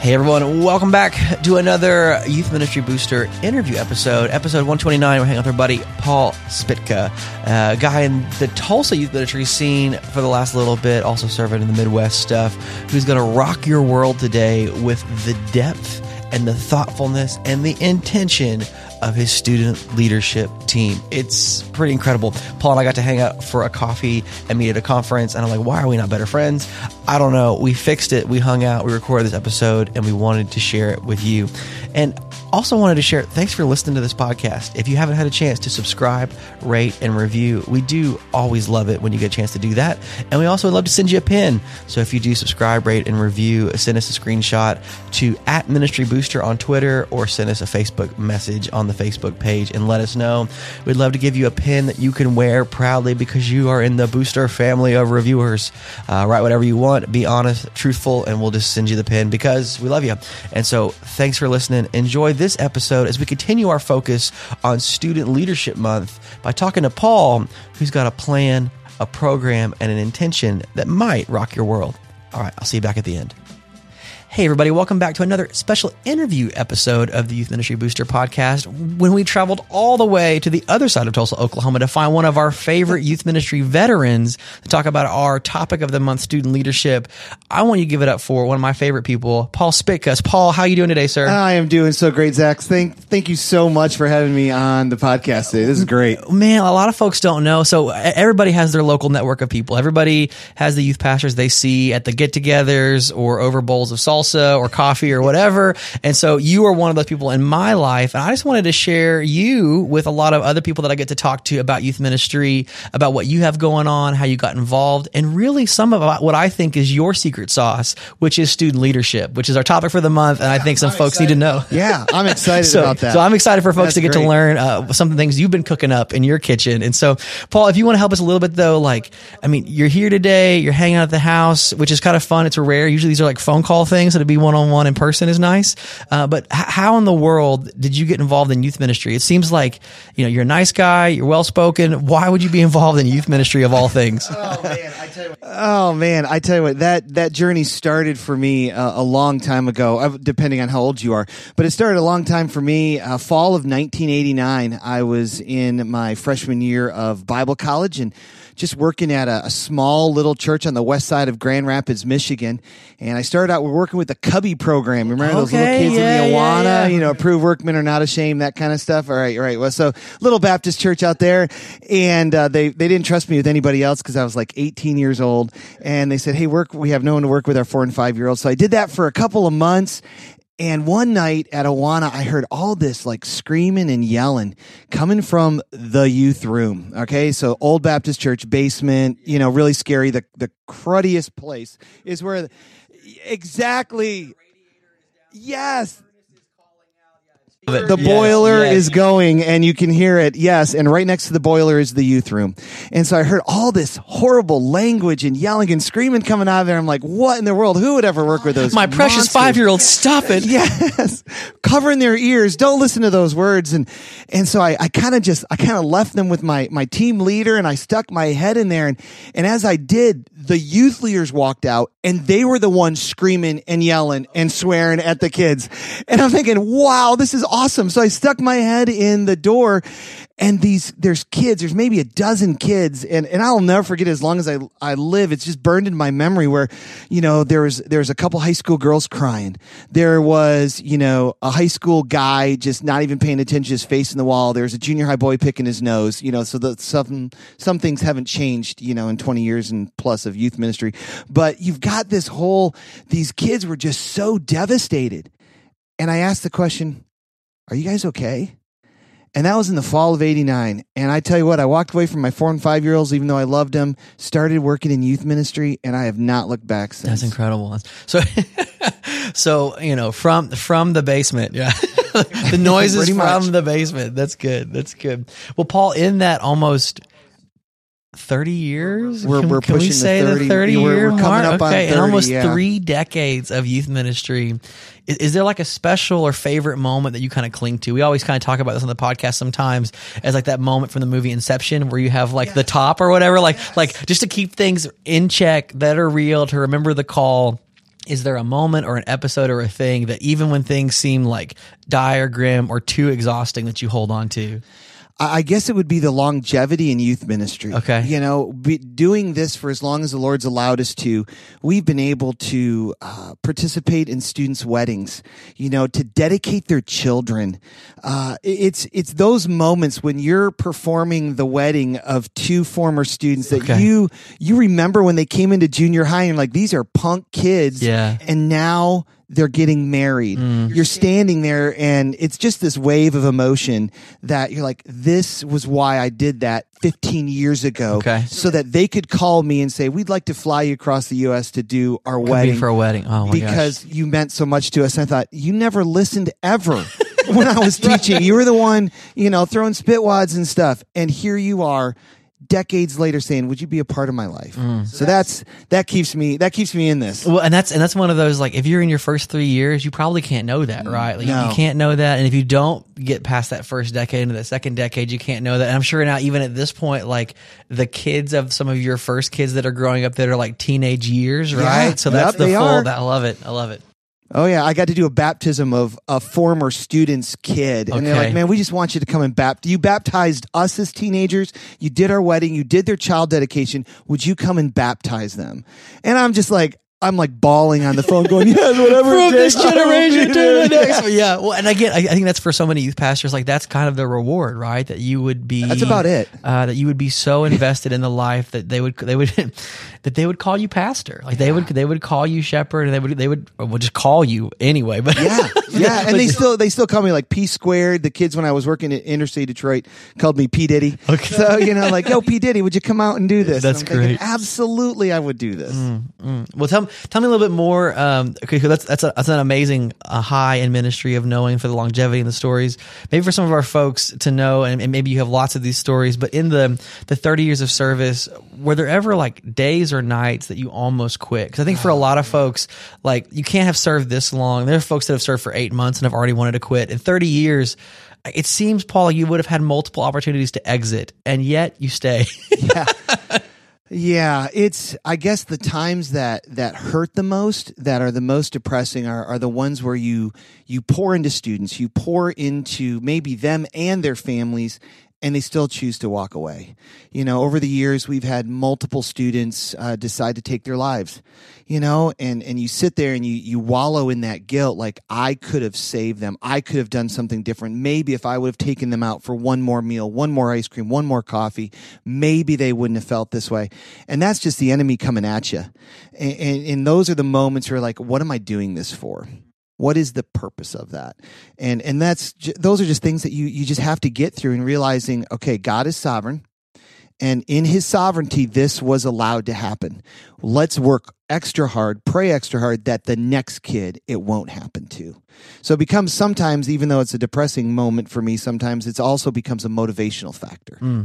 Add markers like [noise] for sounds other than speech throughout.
Hey everyone, welcome back to another Youth Ministry Booster interview episode. Episode 129, we're hanging with our buddy Paul Spitka, a guy in the Tulsa Youth Ministry scene for the last little bit, also serving in the Midwest stuff, who's going to rock your world today with the depth and the thoughtfulness and the intention of his student leadership team. It's pretty incredible. Paul and I got to hang out for a coffee and meet at a conference, and I'm like, why are we not better friends? I don't know. We fixed it. We hung out. We recorded this episode, and we wanted to share it with you. And also wanted to share thanks for listening to this podcast. If you haven't had a chance to subscribe, rate, and review, we do always love it when you get a chance to do that. And we also would love to send you a pin. So if you do subscribe, rate, and review, send us a screenshot to at Ministry Booster on Twitter or send us a Facebook message on the Facebook page and let us know. We'd love to give you a pin that you can wear proudly because you are in the Booster family of reviewers. Uh, write whatever you want, be honest, truthful, and we'll just send you the pin because we love you. And so thanks for listening. Enjoy this episode as we continue our focus on Student Leadership Month by talking to Paul, who's got a plan, a program, and an intention that might rock your world. All right, I'll see you back at the end. Hey, everybody, welcome back to another special interview episode of the Youth Ministry Booster podcast. When we traveled all the way to the other side of Tulsa, Oklahoma to find one of our favorite youth ministry veterans to talk about our topic of the month, student leadership, I want you to give it up for one of my favorite people, Paul Spitkus. Paul, how are you doing today, sir? I am doing so great, Zach. Thank, thank you so much for having me on the podcast today. This is great. Man, a lot of folks don't know. So everybody has their local network of people. Everybody has the youth pastors they see at the get-togethers or over bowls of salsa or coffee or whatever. And so you are one of those people in my life. And I just wanted to share you with a lot of other people that I get to talk to about youth ministry, about what you have going on, how you got involved, and really some of what I think is your secret sauce, which is student leadership, which is our topic for the month. And I think some I'm folks excited. need to know. Yeah, I'm [laughs] excited so, about that. So I'm excited for folks That's to get to learn uh, some of the things you've been cooking up in your kitchen. And so, Paul, if you want to help us a little bit though, like, I mean, you're here today, you're hanging out at the house, which is kind of fun. It's rare. Usually these are like phone call things. So to be one on one in person is nice. Uh, but h- how in the world did you get involved in youth ministry? It seems like, you know, you're a nice guy, you're well spoken. Why would you be involved in youth ministry of all things? [laughs] Oh man, I tell you what. Oh man, I tell you what. That that journey started for me uh, a long time ago. uh, Depending on how old you are, but it started a long time for me. Uh, fall of 1989, I was in my freshman year of Bible college and just working at a, a small little church on the west side of Grand Rapids, Michigan. And I started out. We're working with the Cubby program. Remember those little kids yeah, in the yeah, Awana? yeah. You know, approved workmen are not ashamed. That kind of stuff. All right, all right. Well, so little Baptist church out there, and uh, they they didn't trust me with anybody else because I was like 18 years old, and they said, "Hey, work. We have no one to work with our four and five year olds." So I did that for a couple of months. And one night at Awana, I heard all this like screaming and yelling coming from the youth room. Okay. So Old Baptist Church basement, you know, really scary. The, the cruddiest place is where exactly. Yes. The Yes, boiler yes. is going and you can hear it. Yes. And right next to the boiler is the youth room. And so I heard all this horrible language and yelling and screaming coming out of there. I'm like, what in the world? Who would ever work with those? My precious five year old, stop it. [laughs] yes covering their ears don't listen to those words and and so i, I kind of just i kind of left them with my my team leader and i stuck my head in there and and as i did the youth leaders walked out and they were the ones screaming and yelling and swearing at the kids and i'm thinking wow this is awesome. So i stuck my head in the door and these there's kids there's maybe a dozen kids and and I'll never forget as long as I I live. It's just burned in my memory where you know there was there was a couple high school girls crying. There was you know a high school guy just not even paying attention his face in the wall. There's a junior high boy picking his nose you know so the some some things haven't changed you know in 20 years and plus of youth ministry. But you've got this whole these kids were just so devastated. And I asked the question are you guys okay and that was in the fall of 89. And I tell you what, I walked away from my four and five year olds, even though I loved them, started working in youth ministry, and I have not looked back since. That's incredible. So, [laughs] so you know, from from the basement, yeah, [laughs] the [laughs] noises from much. the basement. That's good. That's good. Well, Paul, in that almost thirty years, We're- can, we're can we pushing the say the 30 thirty we're- we're coming mark? up on okay, in 30, almost yeah. three decades of youth ministry. Is, is there like a special or favorite moment that you kind of cling to? We always kind of talk about this on the podcast sometimes as like that moment from the movie Inception where you have like the top or whatever, like like just to keep things in check that are real, to remember the call. is there a moment or an episode or a thing that even when things seem like dire, grim, or too exhausting that you hold on to? I guess it would be the longevity in youth ministry. Okay. You know, be, doing this for as long as the Lord's allowed us to, we've been able to uh, participate in students' weddings, you know, to dedicate their children. Uh, it's, it's those moments when you're performing the wedding of two former students that Okay. you, you remember when they came into junior high and like, these are punk kids. Yeah. And now they're getting married. Mm. You're standing there and it's just this wave of emotion that you're like, this was why I did that 15 years ago. Okay. So that they could call me and say, we'd like to fly you across the U.S. to do our Could wedding for a wedding. Oh my because gosh. you meant so much to us. And I thought, you never listened ever [laughs] when I was teaching. You were the one, you know, throwing spitwads and stuff. And here you are decades later saying, would you be a part of my life? Mm. So that's, that keeps me, that keeps me in this. Well, and that's and that's one of those like if you're in your first three years, you probably can't know that, right? Like No. you can't know that, and if you don't get past that first decade into the second decade, you can't know that. And I'm sure now, even at this point, like the kids of some of your first kids that are growing up that are like teenage years, right? So that's Yep, the full. are. That, I love it. I love it. Oh yeah, I got to do a baptism of a former student's kid, and they're like, "Man, we just want you to come and baptize. You baptized us as teenagers. You did our wedding. You did their child dedication. Would you come and baptize them?" And I'm just like, I'm like bawling on the phone, going, "Yes, whatever." From this takes, I generation to the next. one. [laughs] Yeah. Well, and again, I, I think that's for so many youth pastors. Like that's kind of the reward, right? That you would be. That's about it. Uh, that you would be so invested in the life that they would they would [laughs] that they would call you pastor. Like they would they would call you shepherd, and they would they would well, just call you anyway. But Yeah, [laughs] yeah, and they still they still call me like P squared. The kids when I was working at Interstate Detroit called me P Diddy. Okay. So you know, like, yo, P Diddy, would you come out and do this? That's And I'm thinking, great. Mm. Absolutely, I would do this. Well, tell tell me a little bit more. Um, okay, that's that's a, that's an amazing uh, high in ministry of knowing for the longevity and the stories. Maybe for some of our folks to know, and, and maybe you have lots of these stories. But in the the thirty years of service, were there ever like days or nights that you almost quit? Because I think for a lot of folks, like you can't have served this long. There are folks that have served for eight months and have already wanted to quit. In thirty years. It seems, Paul, you would have had multiple opportunities to exit, and yet you stay. Yeah, [laughs] it's I guess the times that that hurt the most, that are the most depressing are are the ones where you you pour into students, you pour into maybe them and their families and they still choose to walk away. You know, over the years we've had multiple students uh, decide to take their lives. You know, and and you sit there and you you wallow in that guilt like I could have saved them. I could have done something different. Maybe if I would have taken them out for one more meal, one more ice cream, one more coffee, maybe they wouldn't have felt this way. And that's just the enemy coming at you. And, and, and those are the moments where like, what am I doing this for? What is the purpose of that? And and that's those are just things that you you just have to get through and realizing, okay, God is sovereign. And in his sovereignty, this was allowed to happen. Let's work extra hard, pray extra hard that the next kid it won't happen to. So it becomes sometimes, even though it's a depressing moment for me, sometimes it's also becomes a motivational factor. Hmm.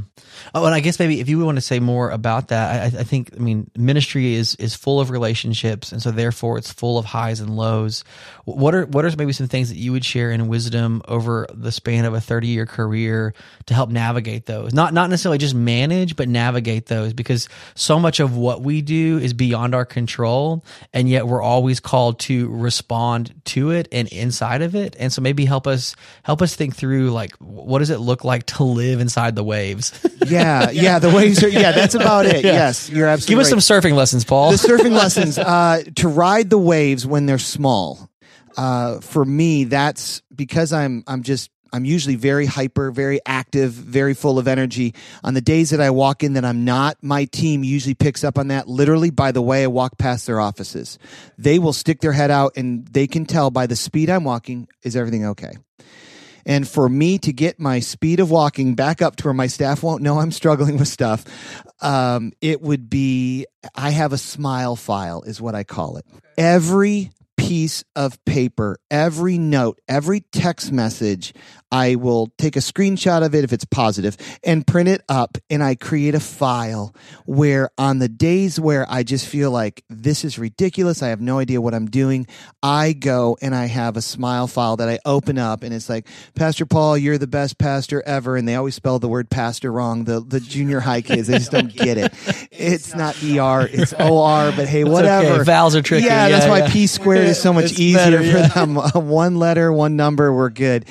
Oh, and I guess maybe if you want to say more about that, I, I think I mean ministry is is full of relationships, and so therefore it's full of highs and lows. What are what are maybe some things that you would share in wisdom over the span of a thirty year career to help navigate those? Not not necessarily just manage, but navigate those because so much of what we do is beyond our control, and yet we're always called to respond to it and inside of it. And so maybe help us help us think through like what does it look like to live inside the waves. [laughs] Yeah, [laughs] yeah, the waves are. Yeah, that's about it. [laughs] Yes, you're absolutely. Give us right. some surfing lessons, Paul. the surfing lessons uh, to ride the waves when they're small. Uh, for me, that's because I'm I'm just I'm usually very hyper, very active, very full of energy. On the days that I walk in that I'm not, my team usually picks up on that literally by the way I walk past their offices. They will stick their head out and they can tell by the speed I'm walking, is everything okay? And for me to get my speed of walking back up to where my staff won't know I'm struggling with stuff, um, it would be I have a smile file, is what I call it. Every piece of paper, every note, every text message, I will take a screenshot of it if it's positive and print it up and I create a file where on the days where I just feel like this is ridiculous, I have no idea what I'm doing, I go and I have a smile file that I open up and it's like, Pastor Paul, you're the best pastor ever. And they always spell the word pastor wrong. The, the junior high kids, they just don't [laughs] get it. It's not ER, [laughs] it's OR, but hey, whatever. okay. Vowels are tricky. Yeah, that's Yeah, why. P squared is so much It's easier better, yeah. for them. [laughs] one letter, one number, we're good.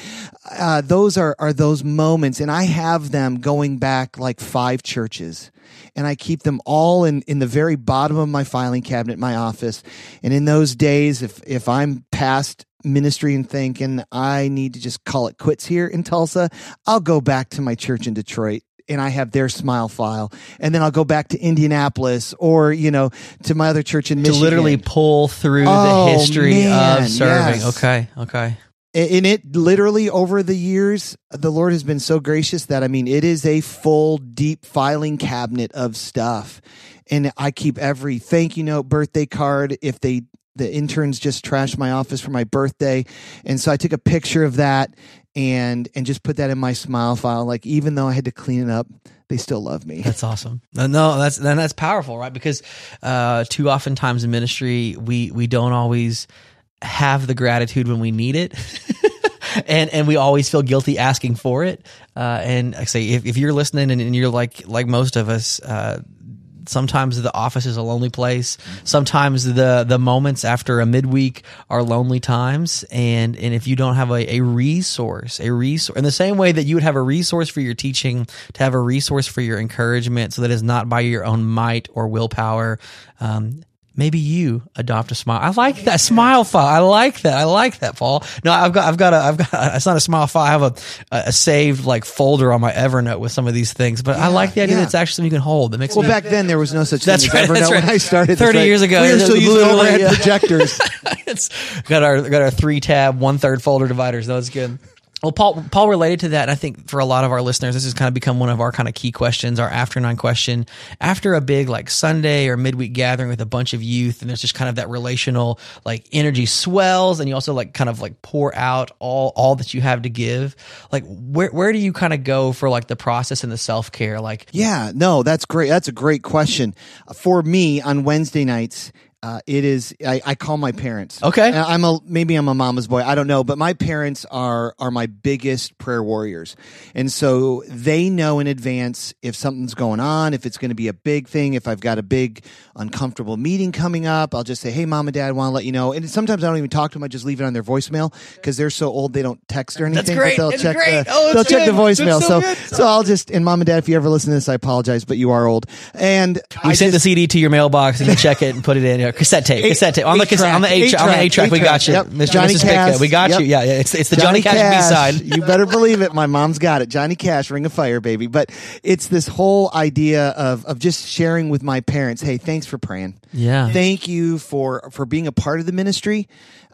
Uh, Uh, those are, are those moments. And I have them going back like five churches. And I keep them all in, in the very bottom of my filing cabinet in my office. And in those days, if, if I'm past ministry and thinking I need to just call it quits here in Tulsa, I'll go back to my church in Detroit and I have their smile file. And then I'll go back to Indianapolis or, you know, to my other church in to Michigan. literally pull through Oh, the history man, of serving. yes. Okay, okay. And it literally over the years, the Lord has been so gracious that I mean, it is a full, deep filing cabinet of stuff. And I keep every thank you note, birthday card. If they, the interns just trashed my office for my birthday. And so I took a picture of that and, and just put that in my smile file. Like, even though I had to clean it up, they still love me. That's awesome. No, that's then that's powerful, right? Because uh, too often times in ministry, we we don't always have the gratitude when we need it. [laughs] And and we always feel guilty asking for it. Uh, and I say if, if you're listening and, and you're like like most of us, uh, sometimes the office is a lonely place. Sometimes the the moments after a midweek are lonely times. And and if you don't have a, a resource, a resource in the same way that you would have a resource for your teaching, to have a resource for your encouragement, so that it's not by your own might or willpower. Um, Maybe you adopt a smile. I like that smile file. I like that. I like that, Paul. No, I've got, I've got a, I've got. It's not a smile file. I have a, a saved like folder on my Evernote with some of these things. But I like the idea yeah. that it's actually something you can hold. That makes Well, me back then there was no such That's thing right, Evernote that's right. when I started. 30 That's right. years ago, we were still using overhead [laughs] yeah. projectors. [laughs] it's got our got our three tab one third folder dividers. That was good. Well, Paul, Paul related to that, I think for a lot of our listeners, this has kind of become one of our kind of key questions, our after nine question. After a big like Sunday or midweek gathering with a bunch of youth, and there's just kind of that relational like energy swells, and you also like kind of like pour out all all that you have to give. Like, where where do you kind of go for like the process and the self care? Like, Yeah, no, that's great. That's a great question. For me, on Wednesday nights, uh, it is. I, I call my parents. Okay. I'm a maybe I'm a mama's boy. I don't know, but my parents are are my biggest prayer warriors, and so they know in advance if something's going on, if it's going to be a big thing, if I've got a big uncomfortable meeting coming up. I'll just say, "Hey, mom and dad, want to let you know." And sometimes I don't even talk to them. I just leave it on their voicemail because they're so old they don't text or anything. great. But they'll check great. the Oh, they'll check the good. Voicemail. so So good. so I'll just and mom and dad, if you ever listen to this, I apologize, but you are old. And you I send the CD to your mailbox and you check it and put it in cassette tape, cassette tape on the cassette, on the eight on the eight track. We got you, Yep. Mr. Johnny Mrs. Pickett. Cash. We got Yep. you. Yeah, yeah. It's it's the Johnny, Cash, B side. you better believe it. My mom's got it. Johnny Cash, Ring of Fire, baby. But it's this whole idea of of just sharing with my parents. Hey, thanks for praying. Yeah. Thank you for for being a part of the ministry.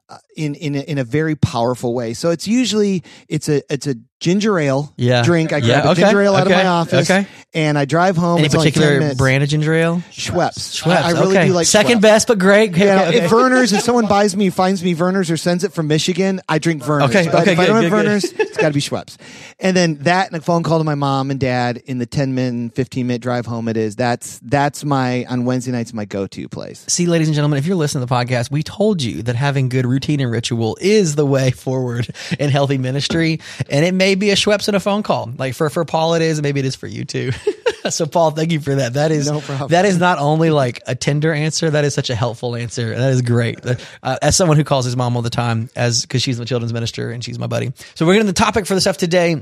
uh, In in a, in a very powerful way, so it's usually it's a it's a ginger ale Yeah. drink. I Yeah, grab a ginger ale out okay, of my office, okay. and I drive home. Any it's particular brand of ginger ale? Schweppes. Schweppes. I, I really okay. do like second Schweppes. best, but great. Yeah, okay, okay. if Vernors, if [laughs] someone buys me, finds me Vernors or sends it from Michigan, I drink Vernors. Okay, but okay, if I don't have good, good. Vernors, it's got to be Schweppes. And then that and a phone call to my mom and dad in the 10 minute, 15 minute drive home it is. That's, that's my, on Wednesday nights, my go-to place. See, ladies and gentlemen, if you're listening to the podcast, we told you that having good routine and ritual is the way forward in healthy ministry. And it may be a Schweppes and a phone call. Like for, for Paul, it is, maybe it is for you too. [laughs] so Paul, thank you for that. That is, No problem. that is not only like a tender answer, that is such a helpful answer. That is great. Uh, as someone who calls his mom all the time as, cause she's the children's minister and she's my buddy. So we're getting the topic for the stuff today.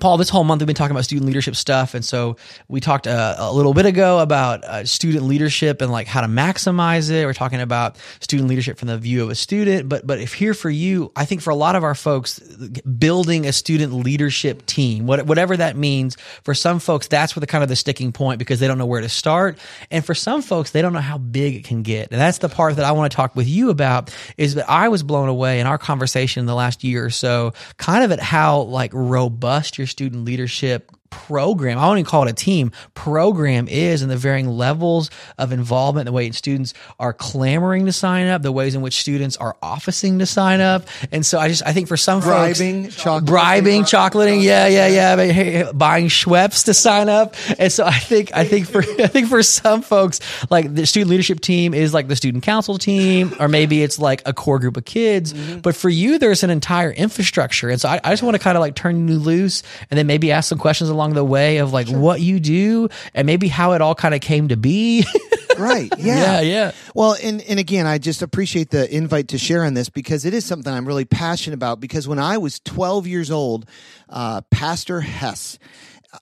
Paul, this whole month we've been talking about student leadership stuff, and so we talked uh, a little bit ago about uh, student leadership and like how to maximize it. We're talking about student leadership from the view of a student, but but if here for you, I think for a lot of our folks, building a student leadership team, what, whatever that means, for some folks that's where the kind of the sticking point because they don't know where to start, and for some folks they don't know how big it can get, and that's the part that I want to talk with you about. Is that I was blown away in our conversation in the last year or so, kind of at how like robust your student leadership program, I don't even call it a team, program is and the varying levels of involvement, the way students are clamoring to sign up, the ways in which students are officing to sign up. And so I just, I think for some bribing, folks, chocolate, bribing, chocolating, yeah, yeah, yeah, buying Schweppes to sign up. And so I think, I think for, [laughs] I think for some folks, like the student leadership team is like the student council team, or maybe it's like a core group of kids. Mm-hmm. But for you, there's an entire infrastructure. And so I, I just want to kind of like turn you loose and then maybe ask some questions along the way of like sure. what you do and maybe how it all kind of came to be. [laughs] right. Yeah. Yeah. Yeah. Well, and, and again, I just appreciate the invite to share on this because it is something I'm really passionate about. Because when I was 12 years old, uh, Pastor Hess,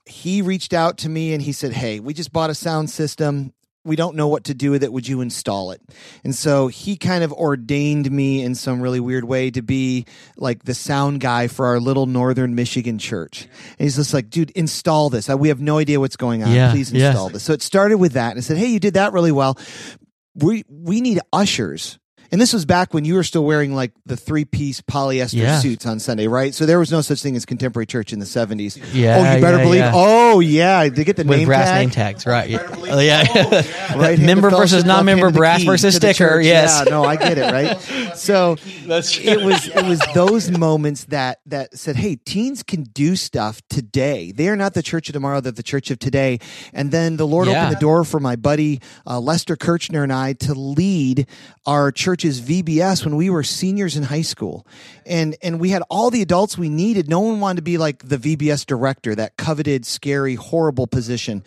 he reached out to me and he said, Hey, we just bought a sound system we don't know what to do with it. Would you install it? And so he kind of ordained me in some really weird way to be like the sound guy for our little northern Michigan church. And he's just like, dude, install this. We have no idea what's going on. Yeah, Please install yes. this. So it started with that. And I said, hey, you did that really well. We, we need ushers and this was back when you were still wearing like the three piece polyester yeah. suits on Sunday, right? So there was no such thing as contemporary church in the 70s. Yeah. Oh, you better yeah, believe. Yeah. Oh, yeah. They get the With name brass tag. name tags, right? Yeah. Oh, yeah. Oh, [laughs] right. member versus non member, brass versus sticker. Yes. Yeah, no, I get it, right? [laughs] So it was it was those moments that that said, hey, teens can do stuff today. They are not the church of tomorrow, they're the church of today. And then the Lord opened the door for my buddy uh, Lester Kirchner and I to lead our church's VBS when we were seniors in high school. And and we had all the adults we needed. No one wanted to be like the VBS director, that coveted, scary, horrible position.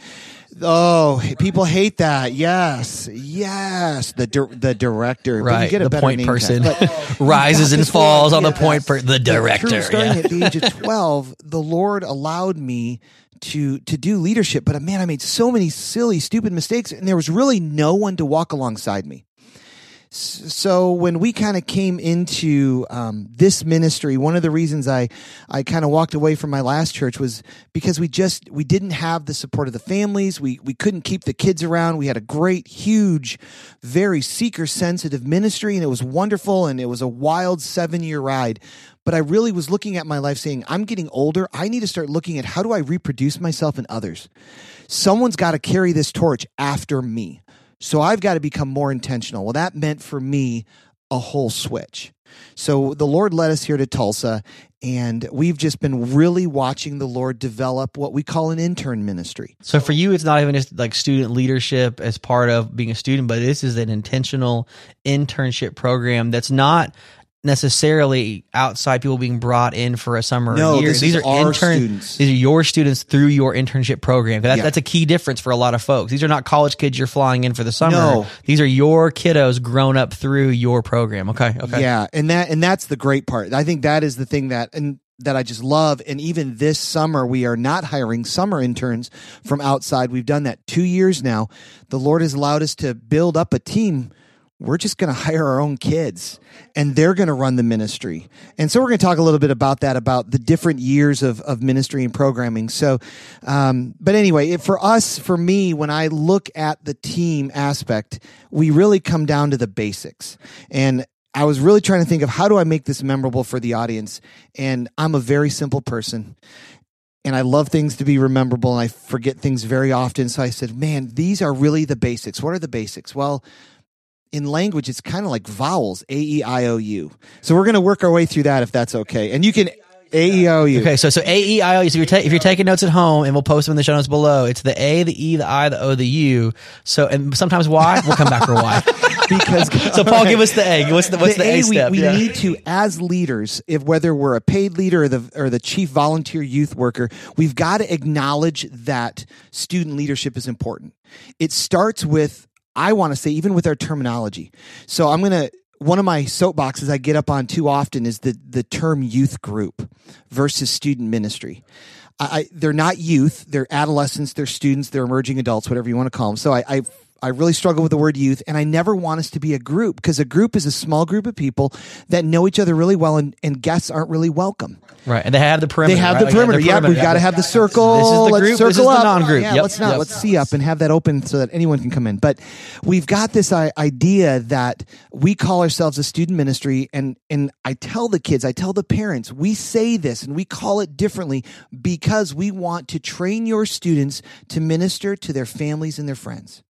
Oh, people hate that. Yes, yes. The di- the director, right? get a the point person [laughs] rises and falls on the point. Per- the director. True, starting yeah. at the age of [laughs] twelve, the Lord allowed me to to do leadership. But uh, man, I made so many silly, stupid mistakes, and there was really no one to walk alongside me so when we kind of came into um, this ministry one of the reasons i i kind of walked away from my last church was because we just we didn't have the support of the families. We we couldn't keep the kids around. We had a great huge very seeker sensitive ministry and it was wonderful and it was a wild seven year ride. But i really was looking at my life saying i'm getting older. I need to start looking at how do i reproduce myself in others? Someone's got to carry this torch after me so I've got to become more intentional. Well, that meant for me a whole switch. So the Lord led us here to Tulsa, and we've just been really watching the Lord develop what we call an intern ministry. So for you, it's not even just like student leadership as part of being a student, but this is an intentional internship program that's not necessarily outside people being brought in for a summer no, year. These are intern, students. These are your students through your internship program. That, yeah. That's a key difference for a lot of folks. These are not college kids you're flying in for the summer. No. These are your kiddos grown up through your program. Okay. Okay. Yeah. And that, and that's the great part. I think that is the thing that, and that I just love. And even this summer, we are not hiring summer interns from outside. We've done that two years now. The Lord has allowed us to build up a team we're just going to hire our own kids and they're going to run the ministry. And so we're going to talk a little bit about that, about the different years of, of ministry and programming. So, um, but anyway, for us, for me, when I look at the team aspect, we really come down to the basics. And I was really trying to think of how do I make this memorable for the audience? And I'm a very simple person and I love things to be memorable and I forget things very often. So I said, man, these are really the basics. What are the basics? Well, in language, it's kind of like vowels, A E I O U. So we're going to work our way through that if that's okay. And you can A E O U. Okay, so so A E I O U. So if you're, ta- if you're taking notes at home, and we'll post them in the show notes below, it's the A, the E, the I, the O, the U. So and sometimes Y. We'll come back for Y. [laughs] because so Paul, right. give us the A. What's the what's the, the A, A, step? We, we yeah. need to, as leaders, if whether we're a paid leader or the or the chief volunteer youth worker, we've got to acknowledge that student leadership is important. It starts with I want to say, even with our terminology. So I'm going to, one of my soapboxes I get up on too often is the, the term youth group versus student ministry. I, they're not youth, they're adolescents, they're students, they're emerging adults, whatever you want to call them. So I, I I really struggle with the word youth, and I never want us to be a group because a group is a small group of people that know each other really well, and, and guests aren't really welcome. Right, and they have the perimeter. They have right? the Like, perimeter. Yeah, we've got to have the circle. This is the let's group, circle this is the up. non-group. Yeah, Yep, let's not. yep. Let's see up and have that open so that anyone can come in. But we've got this idea that we call ourselves a student ministry, and and I tell the kids, I tell the parents, we say this and we call it differently because we want to train your students to minister to their families and their friends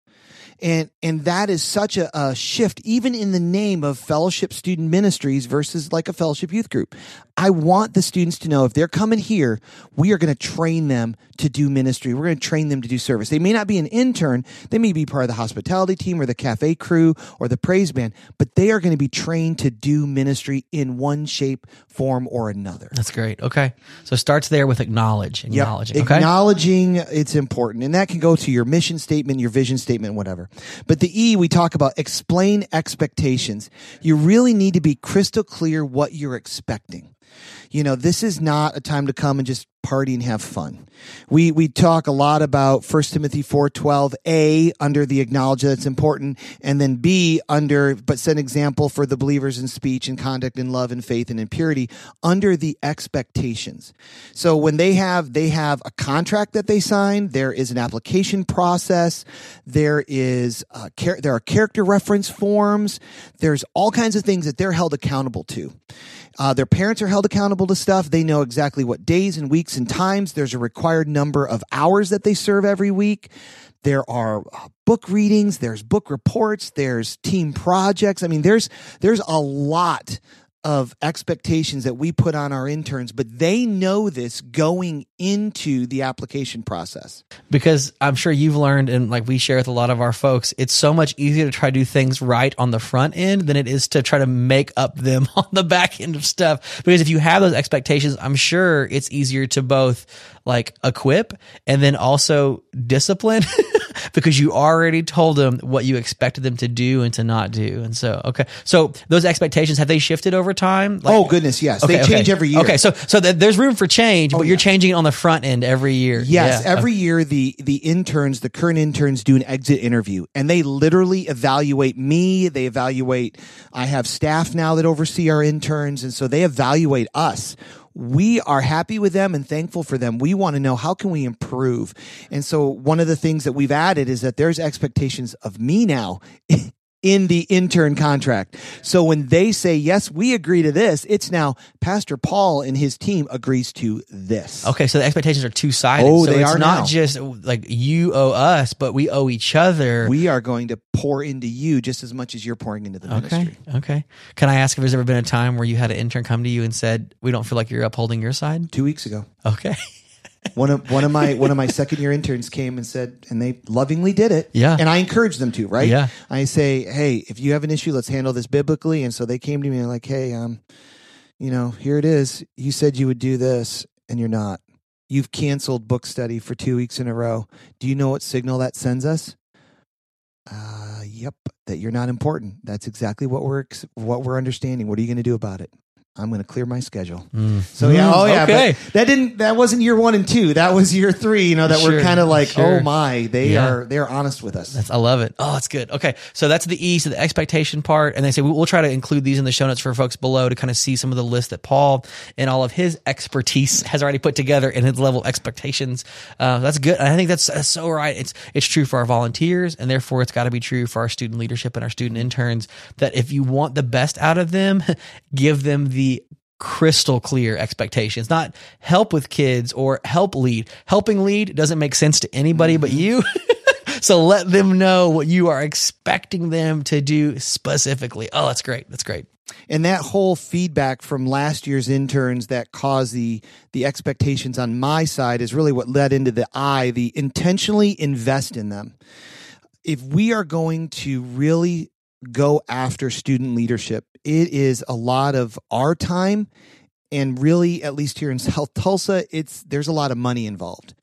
and and that is such a, a shift even in the name of fellowship student ministries versus like a fellowship youth group i want the students to know if they're coming here we are going to train them to do ministry we're going to train them to do service they may not be an intern they may be part of the hospitality team or the cafe crew or the praise band but they are going to be trained to do ministry in one shape form or another That's great. Okay, so it starts there with acknowledge, Yep. Okay, Acknowledging it's important. And that can go to your mission statement, your vision statement, whatever. But the E, we talk about explain expectations. You really need to be crystal clear what you're expecting. You know, this is not a time to come and just party and have fun. We we talk a lot about 1 Timothy 4:12 A under the acknowledge that's important and then B under but set an example for the believers in speech and conduct and love and faith and in purity under the expectations. So when they have they have a contract that they sign, there is an application process, there is char- there are character reference forms, there's all kinds of things that they're held accountable to. Uh, their parents are held accountable to stuff. They know exactly what days and weeks and times. There's a required number of hours that they serve every week. There are uh, book readings. There's book reports. There's team projects. I mean, there's there's a lot of expectations that we put on our interns, but they know this going into the application process. because I'm sure you've learned, and like we share with a lot of our folks, it's so much easier to try to do things right on the front end than it is to try to make up them [laughs] on the back end of stuff. Because if you have those expectations, I'm sure it's easier to both like equip and then also discipline. [laughs] Because you already told them what you expected them to do and to not do, and so okay. So those expectations have they shifted over time? Like, oh goodness, yes, okay, they okay. change every year. Okay, so so th- there's room for change, but oh, you're changing it on the front end every year. Yes, Yeah. every year the the interns, the current interns do an exit interview and they literally evaluate me, they evaluate I have staff now that oversee our interns and so they evaluate us. We are happy with them and thankful for them. We want to know how can we improve. And so one of the things that we've added is that there's expectations of me now in the intern contract. So when they say, yes, we agree to this, it's now Pastor Paul and his team agrees to this. Okay, so the expectations are two sided. Oh, so they it's are not now. just like you owe us, but we owe each other. we are going to pour into you just as much as you're pouring into the okay. ministry. Okay. Can I ask if there's ever been a time where you had an intern come to you and said, "We don't feel like you're upholding your side"? Two weeks ago, Okay. [laughs] one of one of my one of my second year interns came and said, and they lovingly did it. Yeah. and I encouraged them to. Right. Yeah. I say, hey, if you have an issue, let's handle this biblically. And so they came to me and like, hey, um, you know, here it is. You said you would do this, and you're not. You've canceled book study for two weeks in a row. Do you know what signal that sends us? Uh, yep, that you're not important. That's exactly what we're ex- what we're understanding. What are you going to do about it? I'm going to clear my schedule. So yeah, Mm. oh yeah, Okay. that didn't that wasn't year one and two. That was year three. You know that Sure, we're kind of like, sure. oh my, they Yeah. are they're honest with us. That's, I love it. Oh, that's good. Okay. So that's the E, so the expectation part. And they say we- we'll try to include these in the show notes for folks below to kind of see some of the list that Paul and all of his expertise has already put together in his level of expectations. Uh, that's good. And I think that's, that's so right. It's, it's true for our volunteers and therefore it's got to be true for our student leadership and our student interns that if you want the best out of them, [laughs] give them the crystal clear expectations, not help with kids or help lead. Helping lead doesn't make sense to anybody but mm-hmm. you. [laughs] so let them know what you are expecting them to do specifically. Oh, that's great. That's great. and that whole feedback from last year's interns that caused the the expectations on my side is really what led into the I, the intentionally invest in them. If we are going to really go after student leadership, it is a lot of our time and really at least here in [laughs] South Tulsa, it's there's a lot of money involved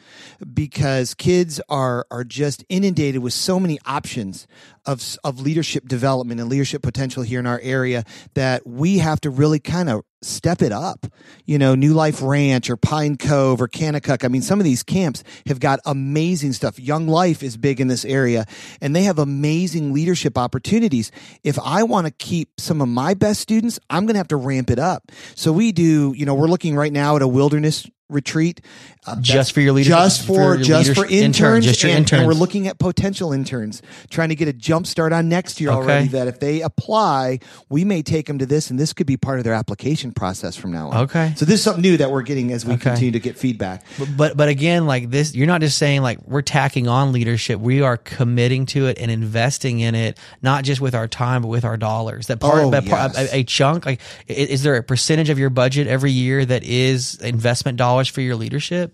because kids are are just inundated with so many options of of leadership development and leadership potential here in our area that we have to really kind of step it up. You know, New Life Ranch or Pine Cove or Kanakuk. I mean, some of these camps have got amazing stuff. Young Life is big in this area and they have amazing leadership opportunities. If I want to keep some of my best students, I'm going to have to ramp it up. So we do, you know, we're looking right now at a wilderness retreat uh, just for your leadership, just for, for just for interns, intern, just and, interns. and, we're looking at potential interns, trying to get a jump start on next year Okay. already. That if they apply, we may take them to this, and this could be part of their application process from now on. Okay. so this is something new that we're getting as we Okay. continue to get feedback. But, but but again, like this, you're not just saying like we're tacking on leadership. We are committing to it and investing in it, not just with our time, but with our dollars. That part, Oh, that part yes. a, a chunk. Like, is there a percentage of your budget every year that is investment dollars for your leadership?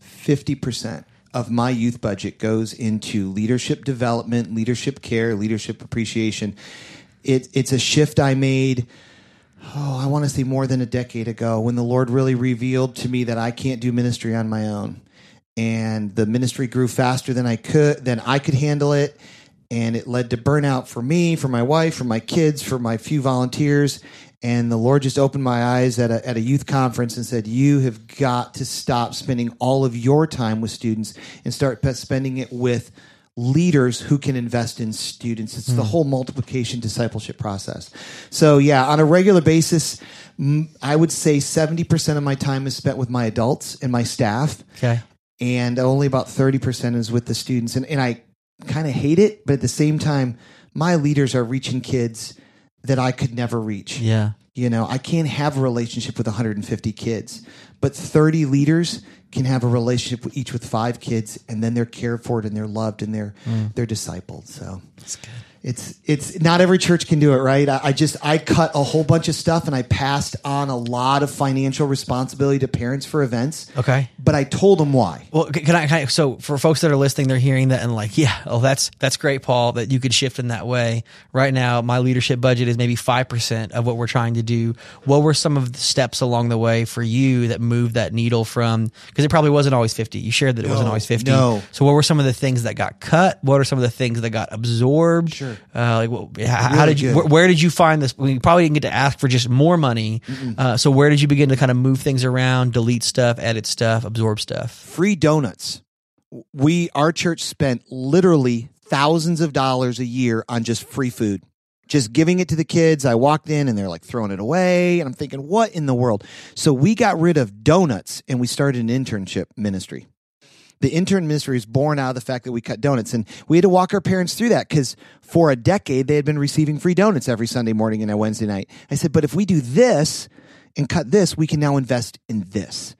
Fifty percent of my youth budget goes into leadership development, leadership care, leadership appreciation. It, it's a shift I made. oh, I want to say more than a decade ago when the Lord really revealed to me that I can't do ministry on my own. And the ministry grew faster than I could than I could handle it. And it led to burnout for me, for my wife, for my kids, for my few volunteers. And the Lord just opened my eyes at a, at a youth conference and said, You have got to stop spending all of your time with students and start spending it with leaders who can invest in students. It's the whole multiplication discipleship process. So, yeah, on a regular basis, mm, I would say 70% of my time is spent with my adults and my staff, Okay. and only about 30% is with the students. And, and I kind of hate it, but at the same time, my leaders are reaching kids that I could never reach. Yeah. You know, I can't have a relationship with 150 kids, but 30 leaders can have a relationship with each with five kids, and then they're cared for and they're loved and they're mm. they're discipled. So That's good. It's it's not every church can do it, right? I, I just I cut a whole bunch of stuff and I passed on a lot of financial responsibility to parents for events, Okay. but I told them why. Well, can I, can I? So, for folks that are listening, they're hearing that and like, yeah, oh, that's that's great, Paul. That you could shift in that way. Right now, my leadership budget is maybe five percent of what we're trying to do. What were some of the steps along the way for you that moved that needle from? Because it probably wasn't always fifty. You shared that it wasn't always fifty. no. So, what were some of the things that got cut? What are some of the things that got absorbed? Sure. Uh, like, what, how, how Really did you? Where, where did you find this? We probably didn't get to ask for just more money. Uh, so, where did you begin to kind of move things around, delete stuff, edit stuff, absorb stuff? Free donuts. We our church spent literally thousands of dollars a year on just free food. Just giving it to the kids. I walked in and they're like throwing it away. And I'm thinking, what in the world? So we got rid of donuts and we started an internship ministry. The intern ministry is born out of the fact that we cut donuts. And we had to walk our parents through that because for a decade they had been receiving free donuts every Sunday morning and a Wednesday night. I said, but if we do this and cut this, we can now invest in this.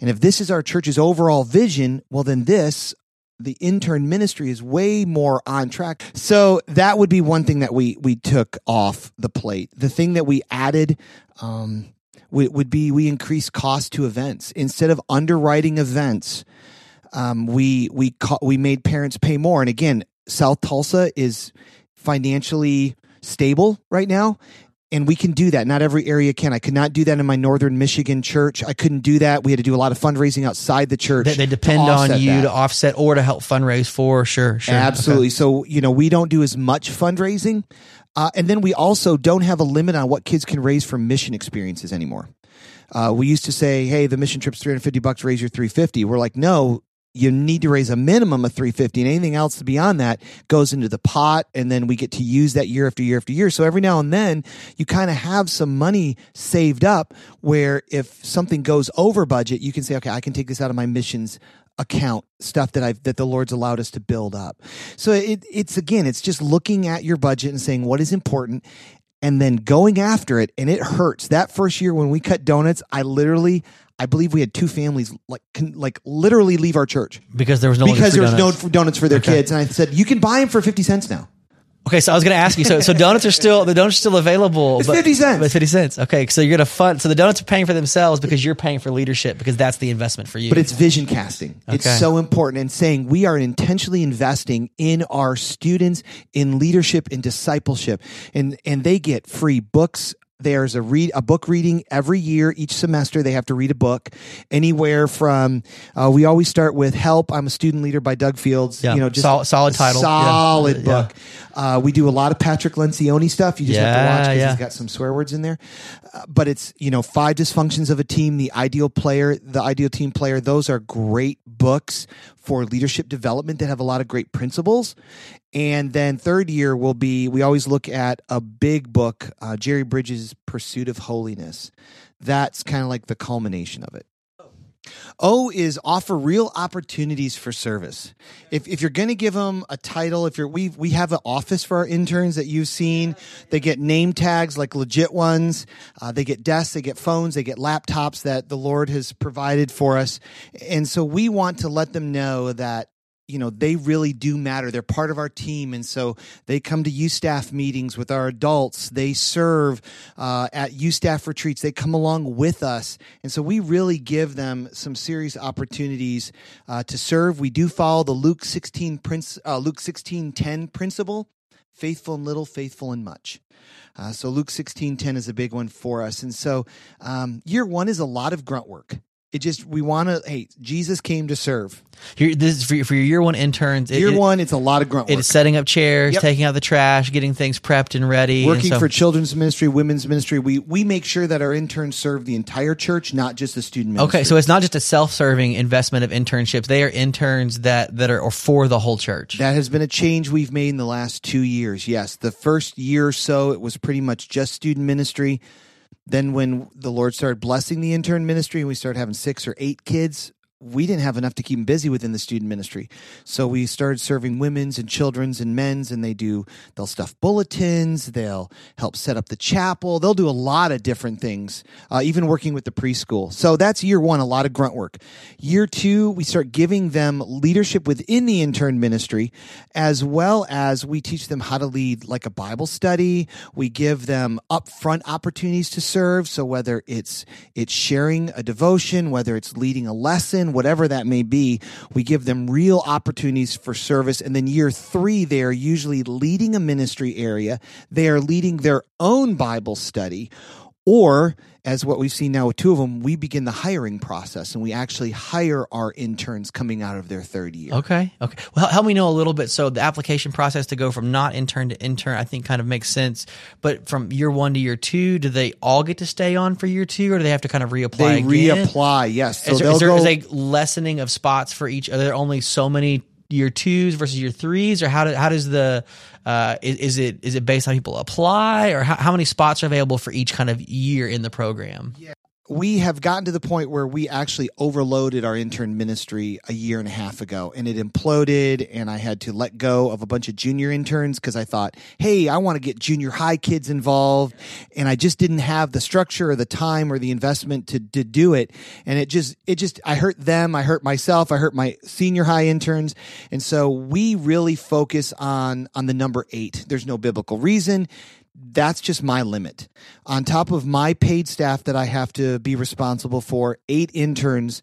And if this is our church's overall vision, well, then this, the intern ministry, is way more on track. So that would be one thing that we we took off the plate. The thing that we added um, would, would be we increased cost to events instead of underwriting events. Um, we we ca- we made parents pay more. And again, South Tulsa is financially stable right now. And we can do that. Not every area can. I could not do that in my northern Michigan church. I couldn't do that. We had to do a lot of fundraising outside the church. They, they depend on you that. to offset or to help fundraise for. Sure, sure. Absolutely. So, you know, we don't do as much fundraising. Uh, and then we also don't have a limit on what kids can raise for mission experiences anymore. Uh, we used to say, hey, the mission trip's 350 bucks, raise your 350. We're like, no, you need to raise a minimum of 350 and anything else beyond that goes into the pot and then we get to use that year after year after year so every now and then you kind of have some money saved up where if something goes over budget you can say okay i can take this out of my missions account stuff that I've that the Lord's allowed us to build up. So it it's again, it's just looking at your budget and saying what is important and then going after it and it hurts. That first year when we cut donuts, I literally I believe we had two families like can, like literally leave our church because there was no because there was donuts. no donuts for their Okay. kids and I said you can buy them for 50 cents now. Okay, so I was going to ask you. So, so donuts are still the donuts are still available. It's but- 50 cents. But fifty cents. Okay, so you're going to fund. So the donuts are paying for themselves because you're paying for leadership because that's the investment for you. But it's vision casting. It's so important and saying we are intentionally investing in our students in leadership and discipleship. And and they get free books, There's a read a book reading every year, each semester. They have to read a book, anywhere from. Uh, we always start with "Help." I'm a student leader by Doug Fields. Yeah. You know, just Solid- solid title. solid Yeah. book. Uh, we do a lot of Patrick Lencioni stuff. You just have to watch because yeah. he's got some swear words in there. Uh, but it's you know five dysfunctions of a team, the ideal player, the ideal team player. Those are great books for leadership development that have a lot of great principles. And then third year will be we always look at a big book, uh, Jerry Bridges' Pursuit of Holiness. That's kind of like the culmination of it. O is offer real opportunities for service. If, if you're going to give them a title, if you're we we have an office for our interns that you've seen, they get name tags like legit ones. Uh, they get desks, they get phones, they get laptops that the Lord has provided for us, and so we want to let them know that you know they really do matter. They're part of our team. And so they come to u staff meetings with our adults. They serve uh, at u staff retreats. They come along with us. And so we really give them some serious opportunities uh, to serve. We do follow the luke 16 prince uh, luke 16 10 principle faithful in little faithful in much. Uh, so luke 16 10 is a big one for us. And so um, year one is a lot of grunt work it just we want to hey jesus came to serve Here, this is for your, for your year one interns. It- Year it- one, it's a lot of grunt work. It is setting up chairs, Yep. taking out the trash, getting things prepped and ready. and Working so- for children's ministry, women's ministry, we we make sure that our interns serve the entire church, not just the student ministry. Okay, so it's not just a self-serving investment of internships. They are interns that that are or for the whole church. that has been a change we've made in the last two years. Yes, the first year or so, it was pretty much just student ministry. Then, when the Lord started blessing the intern ministry and we started having six or eight kids, we didn't have enough to keep them busy within the student ministry. So we started serving women's and children's and men's, and they do, they'll stuff bulletins, they'll help set up the chapel, they'll do a lot of different things, uh, even working with the preschool. So that's year one, a lot of grunt work. Year two, we start giving them leadership within the intern ministry, as well as we teach them how to lead like a Bible study. We give them upfront opportunities to serve. So whether it's it's sharing a devotion, whether it's leading a lesson, whatever that may be, we give them real opportunities for service. And then year three, they are usually leading a ministry area. They are leading their own Bible study. Or, as what we've seen now with two of them, we begin the hiring process and we actually hire our interns coming out of their third year. Okay. Okay. Well, help me know a little bit. So the application process to go from not intern to intern, I think kind of makes sense. But from year one to year two, do they all get to stay on for year two or do they have to kind of reapply They again? reapply, yes. So is there, there go. is a lessening of spots for each? Are there only so many year twos versus year threes, or how do, how does the uh, is, is it is it based on people apply, or how, how many spots are available for each kind of year in the program? We have gotten to the point where we actually overloaded our intern ministry a year and a half ago and it imploded and i had to let go of a bunch of junior interns because i thought hey i want to get junior high kids involved and i just didn't have the structure or the time or the investment to, to do it and it just it just i hurt them i hurt myself i hurt my senior high interns and so we really focus on on the number eight. There's no biblical reason that's just my limit. On top of my paid staff that I have to be responsible for, eight interns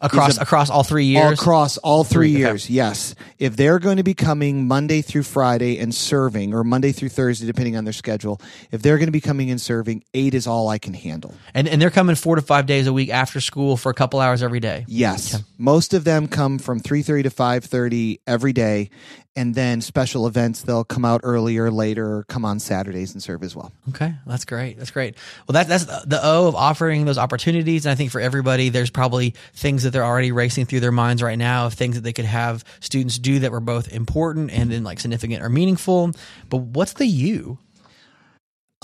Across a- across all three years. across all three Three, okay. years. Yes. If they're going to be coming Monday through Friday and serving, or Monday through Thursday, depending on their schedule, if they're going to be coming and serving, eight is all I can handle. and and they're coming four to five days a week after school for a couple hours every day. Yes. Most of them come from 3:30 to 5:30 every day and then special events they'll come out earlier, later, come on Saturdays and serve as well. Okay, that's great. That's great. Well, that, that's the O of offering those opportunities. And I think for everybody, there's probably things that they're already racing through their minds right now of things that they could have students do that were both important and then like significant or meaningful. But what's the U?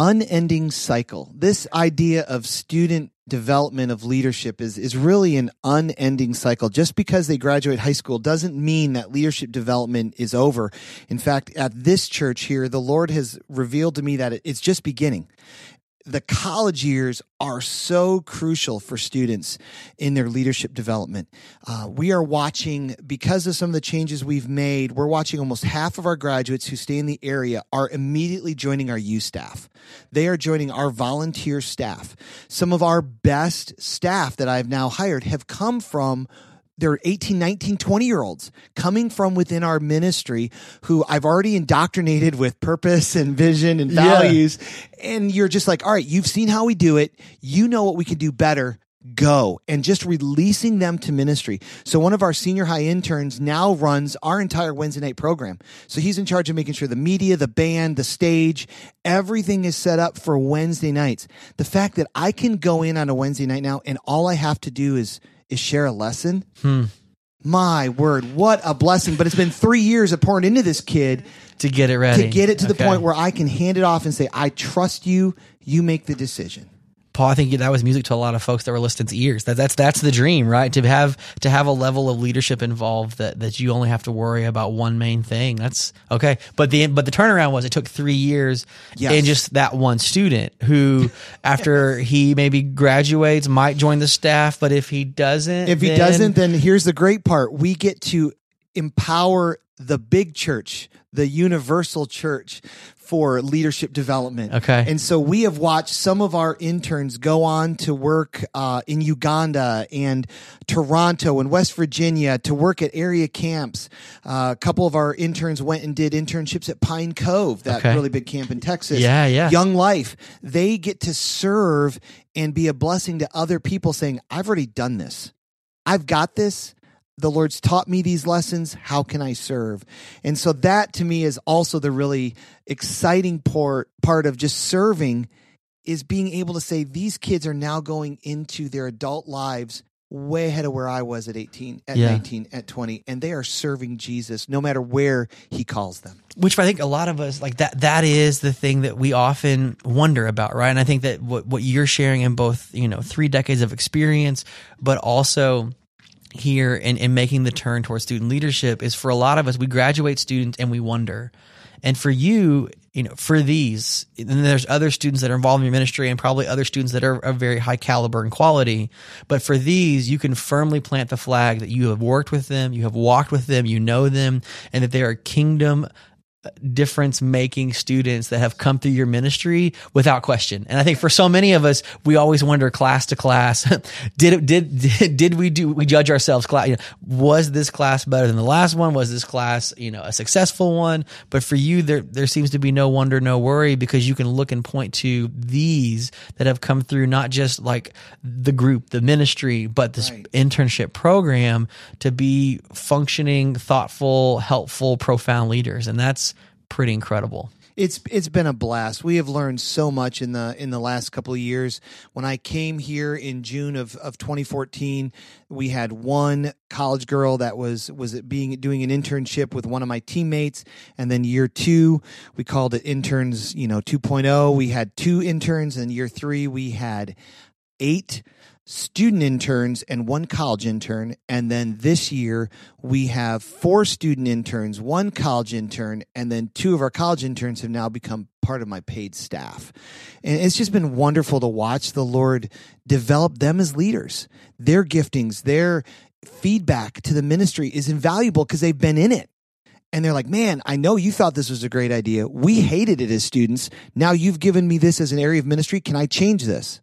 Unending cycle. This idea of student development of leadership is, is really an unending cycle. Just because they graduate high school doesn't mean that leadership development is over. In fact, at this church here, the Lord has revealed to me that it's just beginning. The college years are so crucial for students in their leadership development. Uh, we are watching, because of some of the changes we've made, we're watching almost half of our graduates who stay in the area are immediately joining our U staff. They are joining our volunteer staff. Some of our best staff that I've now hired have come from they're 18, 19, 20 year olds coming from within our ministry who I've already indoctrinated with purpose and vision and Yeah. values. And you're just like, all right, you've seen how we do it. You know what we can do better. Go and just releasing them to ministry. So one of our senior high interns now runs our entire Wednesday night program. So he's in charge of making sure the media, the band, the stage, everything is set up for Wednesday nights. The fact that I can go in on a Wednesday night now and all I have to do is is share a lesson. Hmm. My word, what a blessing. But it's been three years of pouring into this kid to get it ready. to get it to the point where I can hand it off and say, I trust you. You make the decision. Paul, I think that was music to a lot of folks that were listening's ears. That that's that's the dream, right? To have to have a level of leadership involved that that you only have to worry about one main thing. That's okay. But the but the turnaround was it took three years Yes. and just that one student who, [laughs] after he maybe graduates, might join the staff. But if he doesn't, If he then- doesn't, then here's the great part. We get to empower the big church, the universal church for leadership development. Okay. And so we have watched some of our interns go on to work uh, in Uganda and Toronto and West Virginia to work at area camps. Uh, a couple of our interns went and did internships at Pine Cove, that Okay. really big camp in Texas. Yeah, yeah. Young Life. They get to serve and be a blessing to other people saying, I've already done this. I've got this. The Lord's taught me these lessons. How can I serve? And so that to me is also the really exciting part, part of just serving is being able to say these kids are now going into their adult lives way ahead of where I was at 18, at Yeah. 19, at 20, and they are serving Jesus no matter where he calls them. which I think a lot of us like that that is the thing that we often wonder about, right? And I think that what what you're sharing in both, you know, three decades of experience, but also here in, in making the turn towards student leadership is for a lot of us, we graduate students and we wonder. And for you, you know, for these, and there's other students that are involved in your ministry and probably other students that are of very high caliber and quality. But for these, you can firmly plant the flag that you have worked with them, you have walked with them, you know them, and that they are kingdom difference making students that have come through your ministry without question. And I think for so many of us, we always wonder class to class, did [laughs] it, did, did, [laughs] did we do, we judge ourselves class, you know, was this class better than the last one? Was this class, you know, a successful one? But for you, there, there seems to be no wonder, no worry because you can look and point to these that have come through not just like the group, the ministry, but this Right. internship program to be functioning, thoughtful, helpful, profound leaders. And that's pretty incredible. It's it's been a blast. We have learned so much in the in the last couple of years. When I came here in June of, of 2014, we had one college girl that was was being doing an internship with one of my teammates, and then year two we called it interns, you know, 2.0. We had two interns, and year three we had eight student interns and one college intern. And then this year we have four student interns, one college intern, and then two of our college interns have now become part of my paid staff. And it's just been wonderful to watch the Lord develop them as leaders. Their giftings, their feedback to the ministry is invaluable because they've been in it. And they're like, man, I know you thought this was a great idea. We hated it as students. Now you've given me this as an area of ministry. Can I change this?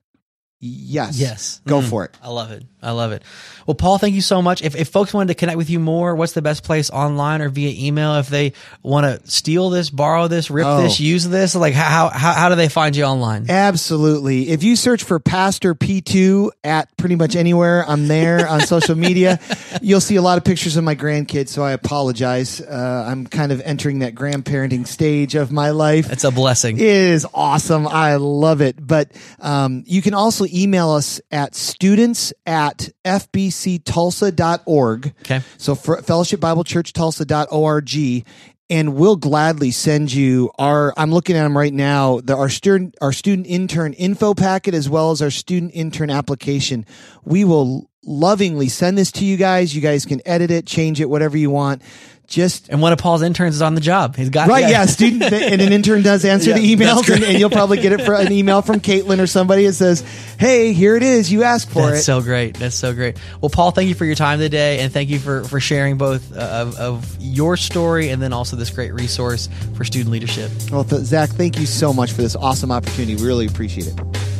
Yes. Yes. Go Mm. for it. I love it. I love it. Well, Paul, thank you so much. If, if folks wanted to connect with you more, what's the best place online or via email? If they want to steal this, borrow this, rip Oh. this, use this, like how, how, how do they find you online? Absolutely. If you search for Pastor P2 at pretty much anywhere, I'm there on [laughs] social media. You'll see a lot of pictures of my grandkids, so I apologize. Uh, I'm kind of entering that grandparenting stage of my life. It's a blessing. It is awesome. I love it. But um, you can also email us at students at fbctulsa.org. Okay. So for Fellowship Bible Church Tulsa.org. And we'll gladly send you our. I'm looking at them right now. The, our student, our student intern info packet, as well as our student intern application. We will lovingly send this to you guys. You guys can edit it, change it, whatever you want. Just And one of Paul's interns is on the job. He's got Right, yeah. Student [laughs] and an intern does answer the Yeah, that's emails, and, and you'll probably get it for an email from Caitlin or somebody that says, "Hey, here it is. You asked for That's it." so great. That's so great. Well, Paul, thank you for your time today, and thank you for for sharing both uh, of, of your story and then also this great resource for student leadership. well, th- Zach, thank you so much for this awesome opportunity. We really appreciate it.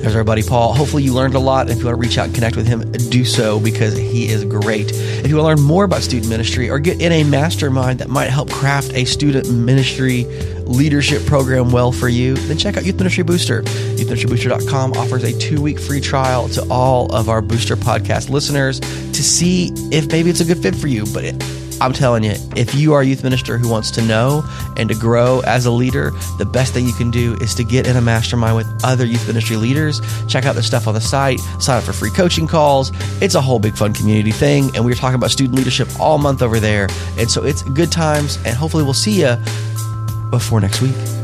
There's our buddy Paul. Hopefully, you learned a lot. If you want to reach out and connect with him, do so because he is great. If you want to learn more about student ministry or get in a mastermind that might help craft a student ministry leadership program well for you, then check out Youth Ministry Booster. YouthMinistryBooster.com offers a two week free trial to all of our Booster podcast listeners to see if maybe it's a good fit for you. But it, I'm telling you, if you are a youth minister who wants to know and to grow as a leader, the best thing you can do is to get in a mastermind with other youth ministry leaders. Check out the stuff on the site, sign up for free coaching calls. It's a whole big fun community thing. And we are talking about student leadership all month over there. And so it's good times. And hopefully we'll see you before next week.